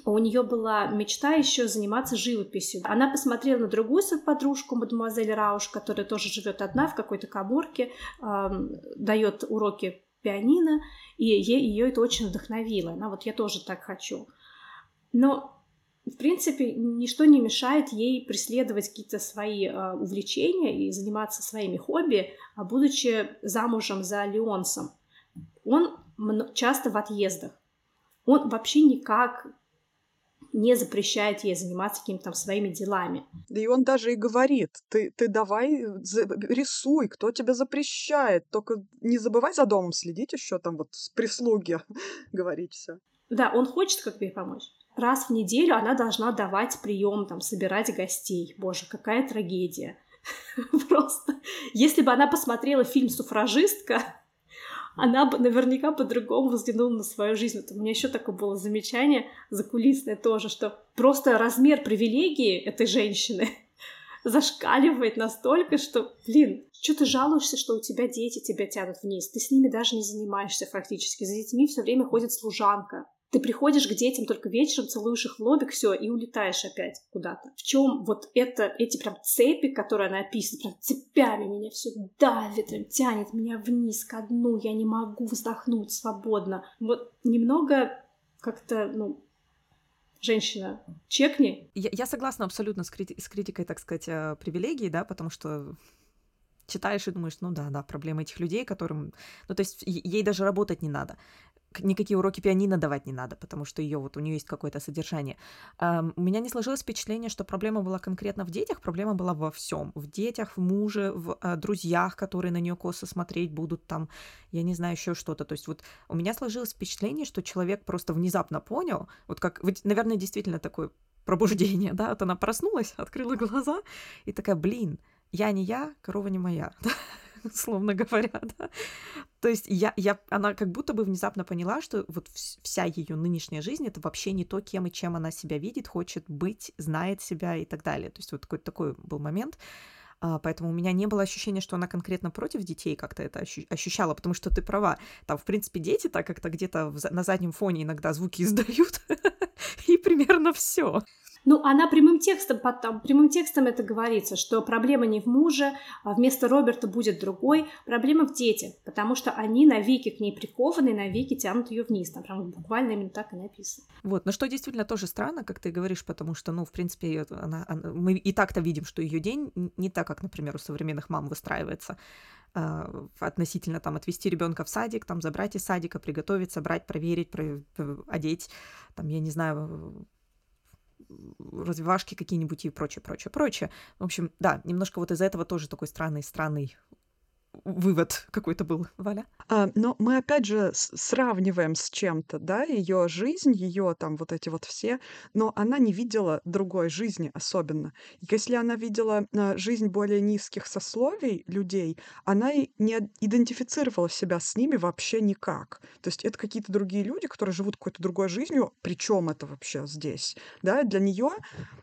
у нее была мечта еще заниматься живописью. Она посмотрела на другую свою подружку, мадемуазель Рауш, которая тоже живет одна в какой-то коморке, э, дает уроки пианино, и ее это очень вдохновило. Она вот я тоже так хочу. Но в принципе, ничто не мешает ей преследовать какие-то свои э, увлечения и заниматься своими хобби, а будучи замужем за Леонсом. Он часто в отъездах. Он вообще никак не запрещает ей заниматься какими-то там своими делами. Да и он даже и говорит, ты, ты давай рисуй, кто тебя запрещает, только не забывай за домом следить еще там вот с прислуги, говорить все. Да, он хочет как бы ей помочь раз в неделю она должна давать прием, там, собирать гостей. Боже, какая трагедия. Просто. Если бы она посмотрела фильм «Суфражистка», она бы наверняка по-другому взглянула на свою жизнь. Вот у меня еще такое было замечание закулисное тоже, что просто размер привилегии этой женщины зашкаливает настолько, что, блин, что ты жалуешься, что у тебя дети тебя тянут вниз? Ты с ними даже не занимаешься фактически. За детьми все время ходит служанка. Ты приходишь к детям только вечером, целуешь их в лобик, все, и улетаешь опять куда-то. В чем вот это, эти прям цепи, которые она описывает, прям цепями меня все давит, прям тянет меня вниз ко дну, я не могу вздохнуть свободно. Вот немного как-то, ну, женщина, чекни. Я, я согласна абсолютно с, крити- с критикой, так сказать, э, привилегий, да, потому что читаешь и думаешь, ну да, да, проблемы этих людей, которым... Ну, то есть ей даже работать не надо никакие уроки пианино давать не надо, потому что ее вот у нее есть какое-то содержание. У меня не сложилось впечатление, что проблема была конкретно в детях, проблема была во всем, в детях, в муже, в uh, друзьях, которые на нее косо смотреть будут, там, я не знаю еще что-то. То есть вот у меня сложилось впечатление, что человек просто внезапно понял, вот как, наверное, действительно такое пробуждение, да, вот она проснулась, открыла глаза и такая, блин, я не я, корова не моя. условно говоря, да. То есть я, я, она как будто бы внезапно поняла, что вот вся ее нынешняя жизнь это вообще не то, кем и чем она себя видит, хочет быть, знает себя и так далее. То есть вот какой-то такой был момент. А, поэтому у меня не было ощущения, что она конкретно против детей как-то это ощущала, потому что ты права. Там, в принципе, дети так как-то где-то на заднем фоне иногда звуки издают, и примерно все. Ну, она прямым текстом, потом, прямым текстом это говорится, что проблема не в муже, а вместо Роберта будет другой, проблема в детях, потому что они навеки к ней прикованы, навеки тянут ее вниз. Там прям буквально именно так и написано. Вот, но что действительно тоже странно, как ты говоришь, потому что, ну, в принципе, она, она, мы и так-то видим, что ее день не так, как, например, у современных мам выстраивается а, относительно там отвести ребенка в садик, там забрать из садика, приготовить, собрать, проверить, про, одеть, там, я не знаю, развивашки какие-нибудь и прочее, прочее, прочее. В общем, да, немножко вот из-за этого тоже такой странный, странный вывод какой-то был, Валя? А, но мы опять же сравниваем с чем-то, да, ее жизнь, ее там вот эти вот все, но она не видела другой жизни особенно. Если она видела а, жизнь более низких сословий людей, она и не идентифицировала себя с ними вообще никак. То есть это какие-то другие люди, которые живут какой-то другой жизнью, причем это вообще здесь, да, для нее,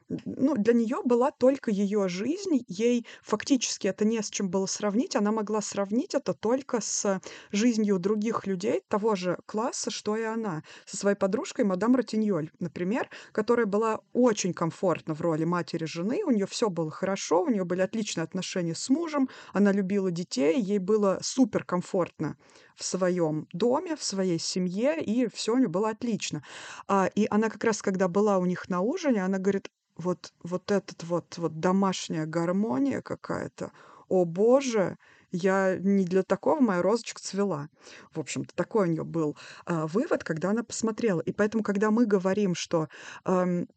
ну, для нее была только ее жизнь, ей фактически это не с чем было сравнить, она могла сравнить это только с жизнью других людей того же класса, что и она, со своей подружкой мадам Ротиньоль, например, которая была очень комфортна в роли матери жены, у нее все было хорошо, у нее были отличные отношения с мужем, она любила детей, ей было супер комфортно в своем доме, в своей семье, и все у нее было отлично. А, и она как раз, когда была у них на ужине, она говорит, вот, вот этот вот, вот домашняя гармония какая-то, о боже, я не для такого моя розочка цвела. В общем-то, такой у нее был а, вывод, когда она посмотрела. И поэтому, когда мы говорим, что эм,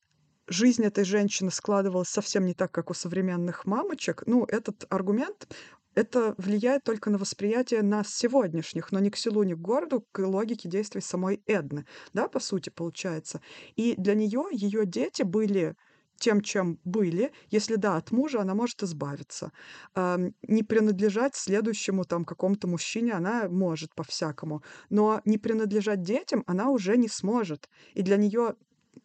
жизнь этой женщины складывалась совсем не так, как у современных мамочек, ну, этот аргумент это влияет только на восприятие нас сегодняшних, но ни к селу, ни к городу, к логике действий самой Эдны, да, по сути, получается. И для нее ее дети были тем, чем были. Если да, от мужа она может избавиться. Эм, не принадлежать следующему там какому-то мужчине она может по-всякому. Но не принадлежать детям она уже не сможет. И для нее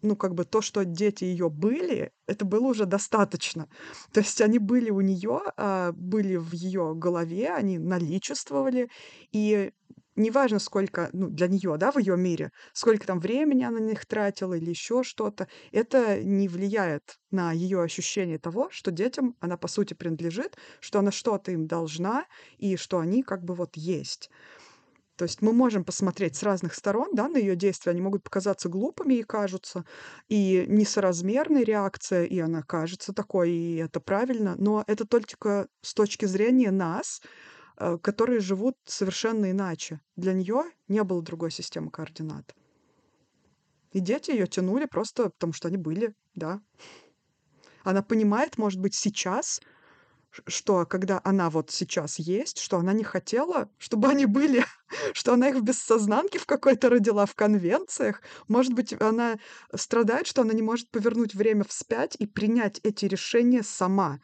ну, как бы то, что дети ее были, это было уже достаточно. То есть они были у нее, а, были в ее голове, они наличествовали, и неважно, сколько, ну, для нее, да, в ее мире, сколько там времени она на них тратила или еще что-то, это не влияет на ее ощущение того, что детям она, по сути, принадлежит, что она что-то им должна, и что они как бы вот есть. То есть мы можем посмотреть с разных сторон да, на ее действия. Они могут показаться глупыми и кажутся, и несоразмерной реакция, и она кажется такой, и это правильно. Но это только с точки зрения нас, которые живут совершенно иначе. Для нее не было другой системы координат. И дети ее тянули просто потому, что они были, да. Она понимает, может быть, сейчас, что когда она вот сейчас есть, что она не хотела, чтобы они были, что она их в бессознанке в какой-то родила в конвенциях. Может быть, она страдает, что она не может повернуть время вспять и принять эти решения сама.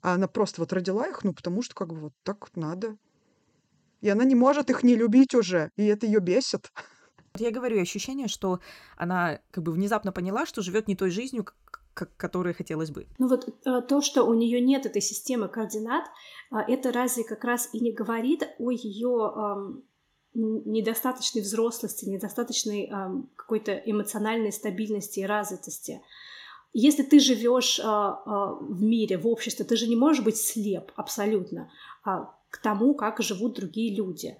А она просто вот родила их, ну, потому что как бы вот так надо. И она не может их не любить уже, и это ее бесит. Я говорю, ощущение, что она как бы внезапно поняла, что живет не той жизнью, которой хотелось бы. Ну вот э, то, что у нее нет этой системы координат, э, это разве как раз и не говорит о ее недостаточной взрослости, недостаточной какой-то эмоциональной стабильности и развитости. Если ты живешь э, в мире, в обществе, ты же не можешь быть слеп абсолютно а, к тому, как живут другие люди.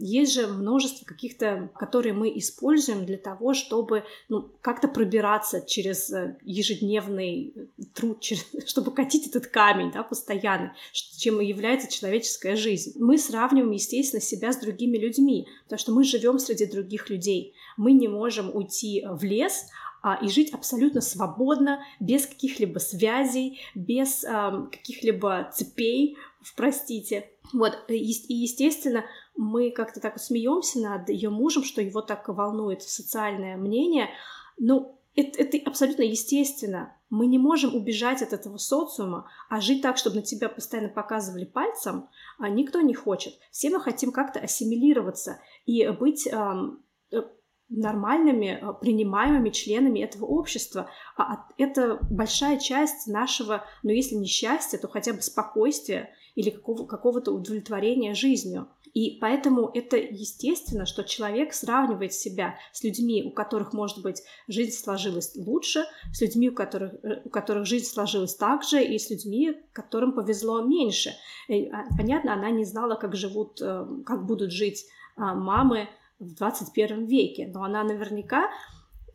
Есть же множество каких-то, которые мы используем для того, чтобы ну, как-то пробираться через э, ежедневный труд, через, чтобы катить этот камень да, постоянно, чем и является человеческая жизнь. Мы сравниваем, естественно, себя с другими людьми, потому что мы живем среди других людей. Мы не можем уйти в лес, а, и жить абсолютно свободно, без каких-либо связей, без а, каких-либо цепей, простите. Вот, и, естественно, мы как-то так смеемся над ее мужем, что его так волнует социальное мнение. Ну, это, это абсолютно естественно. Мы не можем убежать от этого социума, а жить так, чтобы на тебя постоянно показывали пальцем, а никто не хочет. Все мы хотим как-то ассимилироваться и быть эм, нормальными, э, принимаемыми членами этого общества. А это большая часть нашего, ну если не счастья, то хотя бы спокойствия или какого- какого-то удовлетворения жизнью. И поэтому это естественно, что человек сравнивает себя с людьми, у которых, может быть, жизнь сложилась лучше, с людьми, у которых, э, у которых жизнь сложилась так же, и с людьми, которым повезло меньше. И, а, понятно, она не знала, как живут, э, как будут жить а, мамы в 21 веке, но она наверняка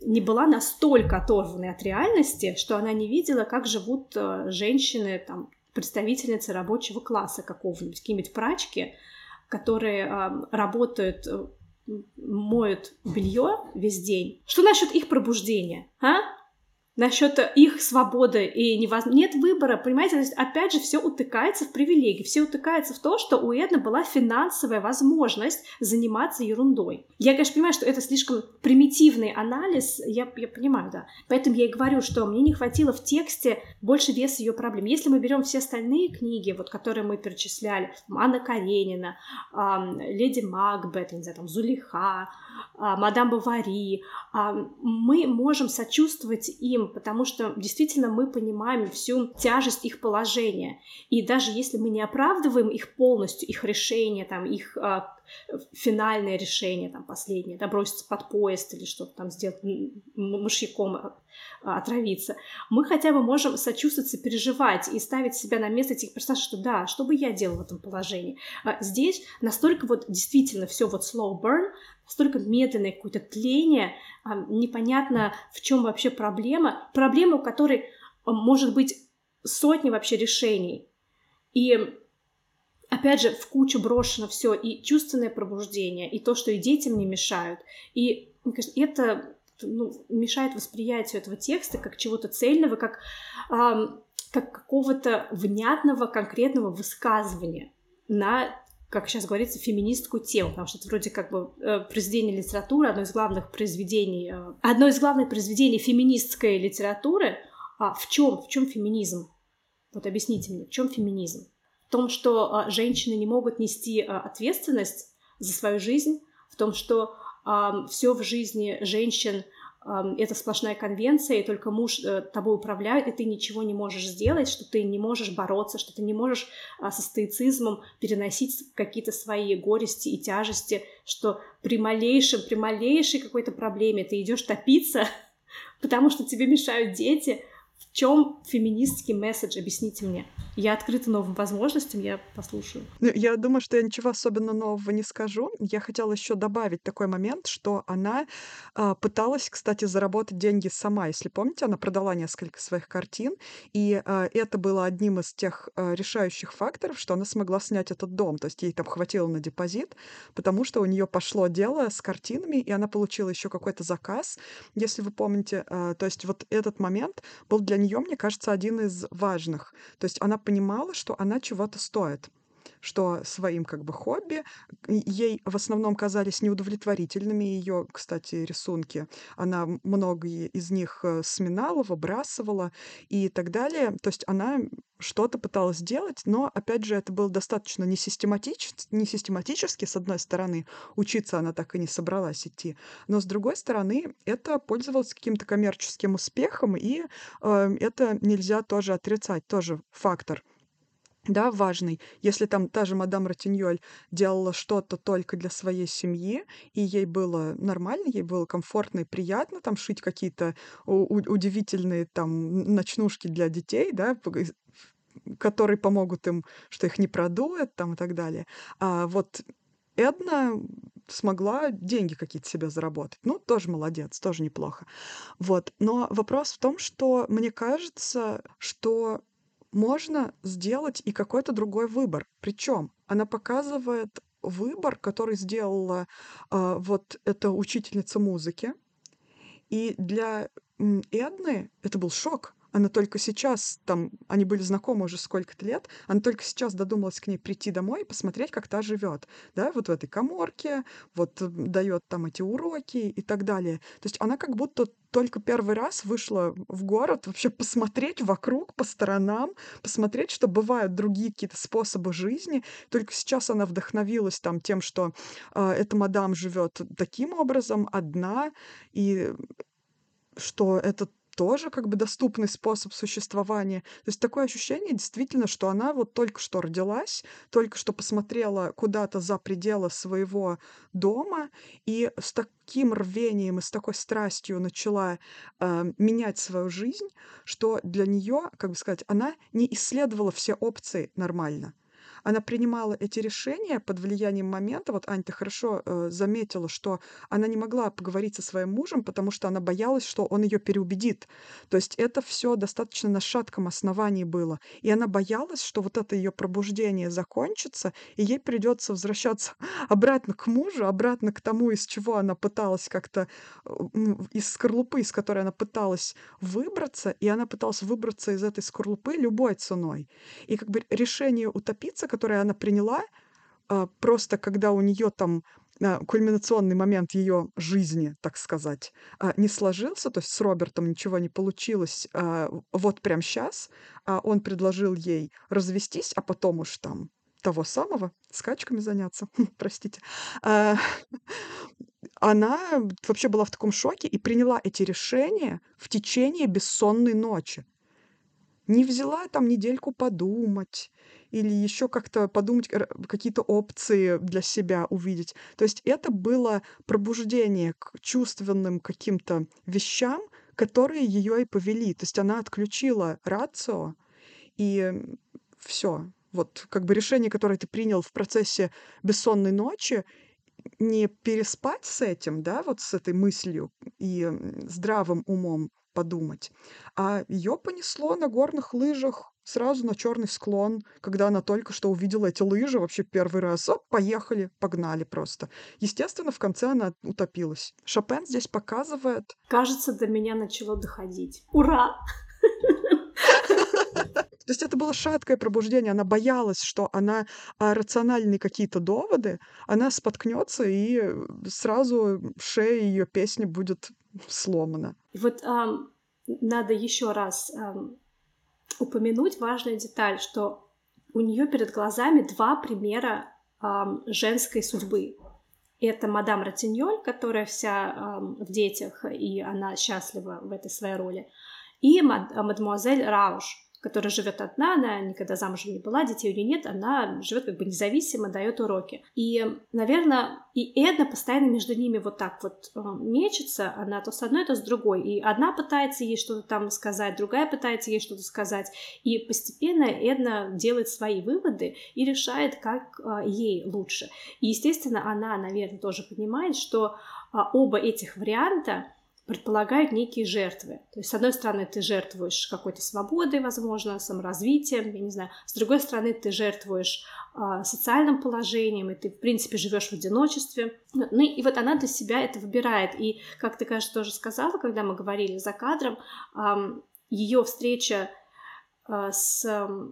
не была настолько оторванной от реальности, что она не видела, как живут э, женщины, там, представительницы рабочего класса какого-нибудь, какие-нибудь прачки, которые э, работают, э, моют белье весь день. Что насчет их пробуждения, а? Насчет их свободы и невозможно. Нет выбора, понимаете? То есть, опять же, все утыкается в привилегии, все утыкается в то, что у Эдны была финансовая возможность заниматься ерундой. Я, конечно, понимаю, что это слишком примитивный анализ, я, я понимаю, да. Поэтому я и говорю, что мне не хватило в тексте больше веса ее проблем. Если мы берем все остальные книги, вот, которые мы перечисляли, Анна Каренина, эм, Леди Макбет, не знаю, там, Зулиха, Мадам Бавари, э, мы можем сочувствовать им потому что действительно мы понимаем всю тяжесть их положения. И даже если мы не оправдываем их полностью, их решение, там, их а, финальное решение, там, последнее, да, броситься под поезд или что-то там сделать, мышьяком а, отравиться, мы хотя бы можем сочувствовать, переживать и ставить себя на место этих персонажей, что да, что бы я делал в этом положении. А здесь настолько вот действительно все вот slow burn, настолько медленное какое-то тление, а, непонятно в чем вообще проблема, проблема, у которой а, может быть сотни вообще решений. И опять же, в кучу брошено все и чувственное пробуждение, и то, что и детям не мешают. И, мне кажется, это ну, мешает восприятию этого текста как чего-то цельного, как, эм, как какого-то внятного, конкретного высказывания на как сейчас говорится, феминистскую тему, потому что это вроде как бы э, произведение литературы, одно из главных произведений, э, одно из главных произведений феминистской литературы. А в чем, в чем феминизм? Вот объясните мне, в чем феминизм? В том, что а, женщины не могут нести ответственность за свою жизнь, в том, что все в жизни женщин это сплошная конвенция, и только муж э, тобой управляет, и ты ничего не можешь сделать, что ты не можешь бороться, что ты не можешь со стоицизмом переносить какие-то свои горести и тяжести, что при малейшем, при малейшей какой-то проблеме ты идешь топиться, потому что тебе мешают дети, в чем феминистский месседж? Объясните мне. Я открыта новым возможностям, я послушаю. Ну, я думаю, что я ничего особенно нового не скажу. Я хотела еще добавить такой момент, что она а, пыталась, кстати, заработать деньги сама. Если помните, она продала несколько своих картин, и а, это было одним из тех а, решающих факторов, что она смогла снять этот дом. То есть ей там хватило на депозит, потому что у нее пошло дело с картинами, и она получила еще какой-то заказ, если вы помните. А, то есть вот этот момент был для нее, мне кажется, один из важных. То есть она понимала, что она чего-то стоит что своим как бы хобби ей в основном казались неудовлетворительными ее, кстати, рисунки. Она многие из них э, сминала, выбрасывала и так далее. То есть она что-то пыталась сделать, но, опять же, это было достаточно несистематич... несистематически, с одной стороны. Учиться она так и не собралась идти. Но, с другой стороны, это пользовалось каким-то коммерческим успехом, и э, это нельзя тоже отрицать, тоже фактор да, важный. Если там та же мадам Ратиньоль делала что-то только для своей семьи, и ей было нормально, ей было комфортно и приятно там шить какие-то удивительные там ночнушки для детей, да, которые помогут им, что их не продует там и так далее. А вот Эдна смогла деньги какие-то себе заработать. Ну, тоже молодец, тоже неплохо. Вот. Но вопрос в том, что мне кажется, что можно сделать и какой-то другой выбор. Причем она показывает выбор, который сделала э, вот эта учительница музыки. И для Эдны это был шок она только сейчас, там, они были знакомы уже сколько-то лет, она только сейчас додумалась к ней прийти домой и посмотреть, как та живет, да, вот в этой коморке, вот дает там эти уроки и так далее. То есть она как будто только первый раз вышла в город вообще посмотреть вокруг, по сторонам, посмотреть, что бывают другие какие-то способы жизни. Только сейчас она вдохновилась там тем, что э, эта мадам живет таким образом, одна, и что это тоже как бы доступный способ существования. То есть такое ощущение действительно, что она вот только что родилась, только что посмотрела куда-то за пределы своего дома и с таким рвением и с такой страстью начала э, менять свою жизнь, что для нее, как бы сказать, она не исследовала все опции нормально она принимала эти решения под влиянием момента. Вот, Ань, ты хорошо э, заметила, что она не могла поговорить со своим мужем, потому что она боялась, что он ее переубедит. То есть это все достаточно на шатком основании было. И она боялась, что вот это ее пробуждение закончится, и ей придется возвращаться обратно к мужу, обратно к тому, из чего она пыталась как-то, э, из скорлупы, из которой она пыталась выбраться, и она пыталась выбраться из этой скорлупы любой ценой. И как бы решение утопиться, которые она приняла, а, просто когда у нее там а, кульминационный момент ее жизни, так сказать, а, не сложился, то есть с Робертом ничего не получилось вот прям сейчас, он предложил ей развестись, а потом уж там того самого, скачками заняться, простите, она вообще была в таком шоке и приняла эти решения в течение бессонной ночи. Не взяла там недельку подумать, или еще как-то подумать, какие-то опции для себя увидеть. То есть это было пробуждение к чувственным каким-то вещам, которые ее и повели. То есть она отключила рацио, и все. Вот как бы решение, которое ты принял в процессе бессонной ночи, не переспать с этим, да, вот с этой мыслью и здравым умом подумать, а ее понесло на горных лыжах сразу на черный склон, когда она только что увидела эти лыжи вообще первый раз. Оп, поехали, погнали просто. Естественно, в конце она утопилась. Шопен здесь показывает... Кажется, до меня начало доходить. Ура! То есть это было шаткое пробуждение. Она боялась, что она а, рациональные какие-то доводы, она споткнется и сразу шея ее песни будет сломана. И вот эм, надо еще раз эм, упомянуть важную деталь, что у нее перед глазами два примера эм, женской судьбы. Это мадам Ратиньоль, которая вся эм, в детях, и она счастлива в этой своей роли, и мад, мадемуазель Рауш, которая живет одна, она никогда замужем не была, детей у нее нет, она живет как бы независимо, дает уроки. И, наверное, и Эдна постоянно между ними вот так вот э, мечется, она то с одной, то с другой. И одна пытается ей что-то там сказать, другая пытается ей что-то сказать. И постепенно Эдна делает свои выводы и решает, как э, ей лучше. И, естественно, она, наверное, тоже понимает, что э, оба этих варианта предполагают некие жертвы. То есть, с одной стороны, ты жертвуешь какой-то свободой, возможно, саморазвитием, я не знаю. С другой стороны, ты жертвуешь э, социальным положением, и ты, в принципе, живешь в одиночестве. Ну и вот она для себя это выбирает. И, как ты, кажется, тоже сказала, когда мы говорили за кадром, э, ее встреча с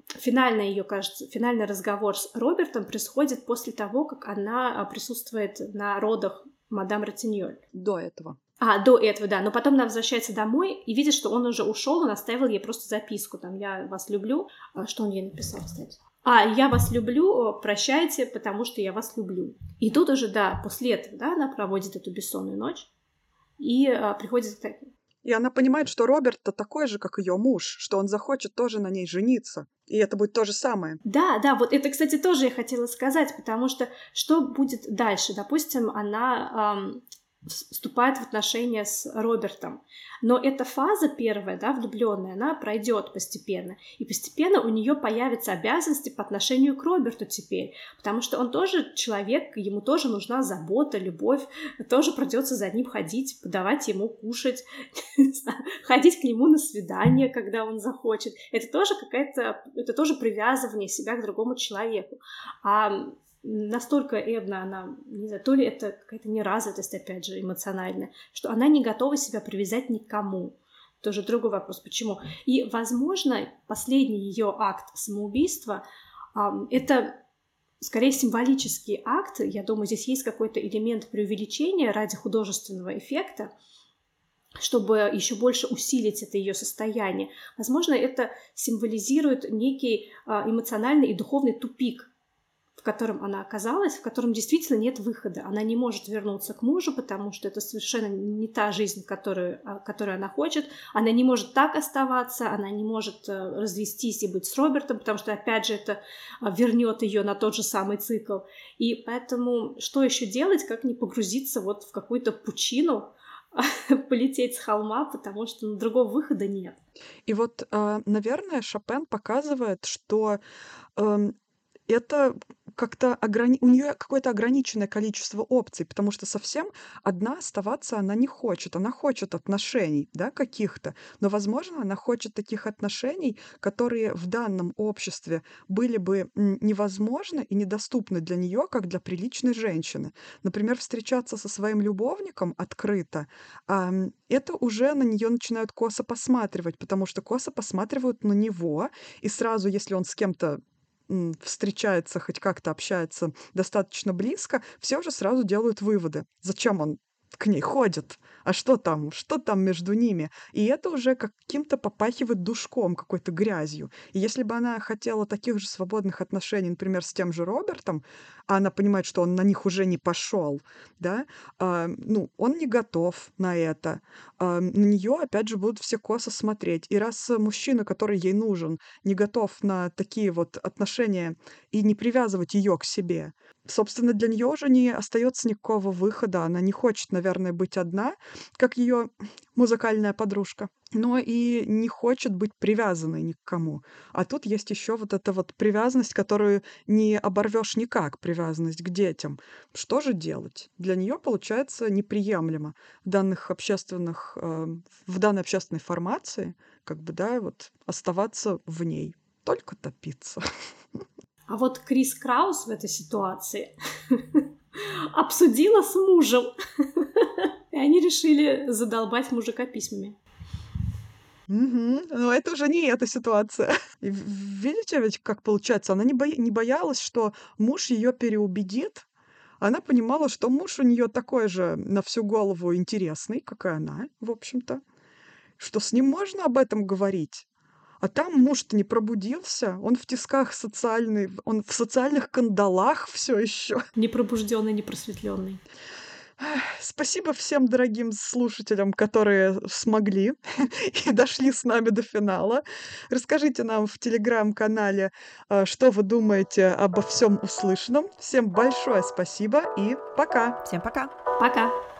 финальный ее, кажется, финальный разговор с Робертом происходит после того, как она присутствует на родах мадам Ратиньоль. До этого. А, до этого, да. Но потом она возвращается домой и видит, что он уже ушел, он оставил ей просто записку. Там, я вас люблю. А что он ей написал, кстати? А, я вас люблю, прощайте, потому что я вас люблю. И тут уже, да, после этого, да, она проводит эту бессонную ночь и а, приходит к и она понимает, что Роберт-то такой же, как ее муж, что он захочет тоже на ней жениться. И это будет то же самое. Да, да, вот это, кстати, тоже я хотела сказать, потому что что будет дальше? Допустим, она эм, вступает в отношения с Робертом. Но эта фаза первая, да, влюбленная, она пройдет постепенно. И постепенно у нее появятся обязанности по отношению к Роберту теперь. Потому что он тоже человек, ему тоже нужна забота, любовь. Тоже придется за ним ходить, подавать ему кушать, ходить к нему на свидание, когда он захочет. Это тоже какая-то, это тоже привязывание себя к другому человеку. А настолько Эдна, она, не знаю, то ли это какая-то неразвитость, опять же, эмоциональная, что она не готова себя привязать никому. Тоже другой вопрос, почему. И, возможно, последний ее акт самоубийства — это скорее символический акт. Я думаю, здесь есть какой-то элемент преувеличения ради художественного эффекта, чтобы еще больше усилить это ее состояние. Возможно, это символизирует некий а, эмоциональный и духовный тупик котором она оказалась, в котором действительно нет выхода. Она не может вернуться к мужу, потому что это совершенно не та жизнь, которую, а, которую она хочет. Она не может так оставаться, она не может э, развестись и быть с Робертом, потому что, опять же, это а, вернет ее на тот же самый цикл. И поэтому что еще делать, как не погрузиться вот в какую-то пучину, полететь с холма, потому что ну, другого выхода нет. И вот, а, наверное, Шопен показывает, что эм, это как-то ограни... у нее какое-то ограниченное количество опций, потому что совсем одна оставаться она не хочет. Она хочет отношений, да, каких-то, но, возможно, она хочет таких отношений, которые в данном обществе были бы невозможны и недоступны для нее, как для приличной женщины. Например, встречаться со своим любовником открыто, это уже на нее начинают косо посматривать, потому что косо посматривают на него, и сразу, если он с кем-то встречается, хоть как-то общается достаточно близко, все уже сразу делают выводы. Зачем он к ней ходит? А что там? Что там между ними? И это уже каким-то попахивает душком, какой-то грязью. И если бы она хотела таких же свободных отношений, например, с тем же Робертом, а она понимает, что он на них уже не пошел, да, а, ну, он не готов на это. А, на нее, опять же, будут все косо смотреть. И раз мужчина, который ей нужен, не готов на такие вот отношения и не привязывать ее к себе, собственно, для нее уже не остается никакого выхода. Она не хочет, наверное, быть одна, как ее музыкальная подружка, но и не хочет быть привязанной ни к кому. А тут есть еще вот эта вот привязанность, которую не оборвешь никак, привязанность к детям. Что же делать? Для нее получается неприемлемо в данных общественных, э, в данной общественной формации, как бы, да, вот оставаться в ней, только топиться. А вот Крис Краус в этой ситуации обсудила с мужем. И они решили задолбать мужика письмами. Мгм. Но это уже не эта ситуация. И видите, ведь как получается, она не, боя- не боялась, что муж ее переубедит. Она понимала, что муж у нее такой же на всю голову интересный, как и она, в общем-то, что с ним можно об этом говорить. А там муж-то не пробудился, он в тисках социальный, он в социальных кандалах все еще. Непробужденный, непросветленный. Спасибо всем дорогим слушателям, которые смогли и дошли с нами до финала. Расскажите нам в телеграм-канале, э, что вы думаете обо всем услышанном. Всем большое спасибо и пока! Всем пока! Пока!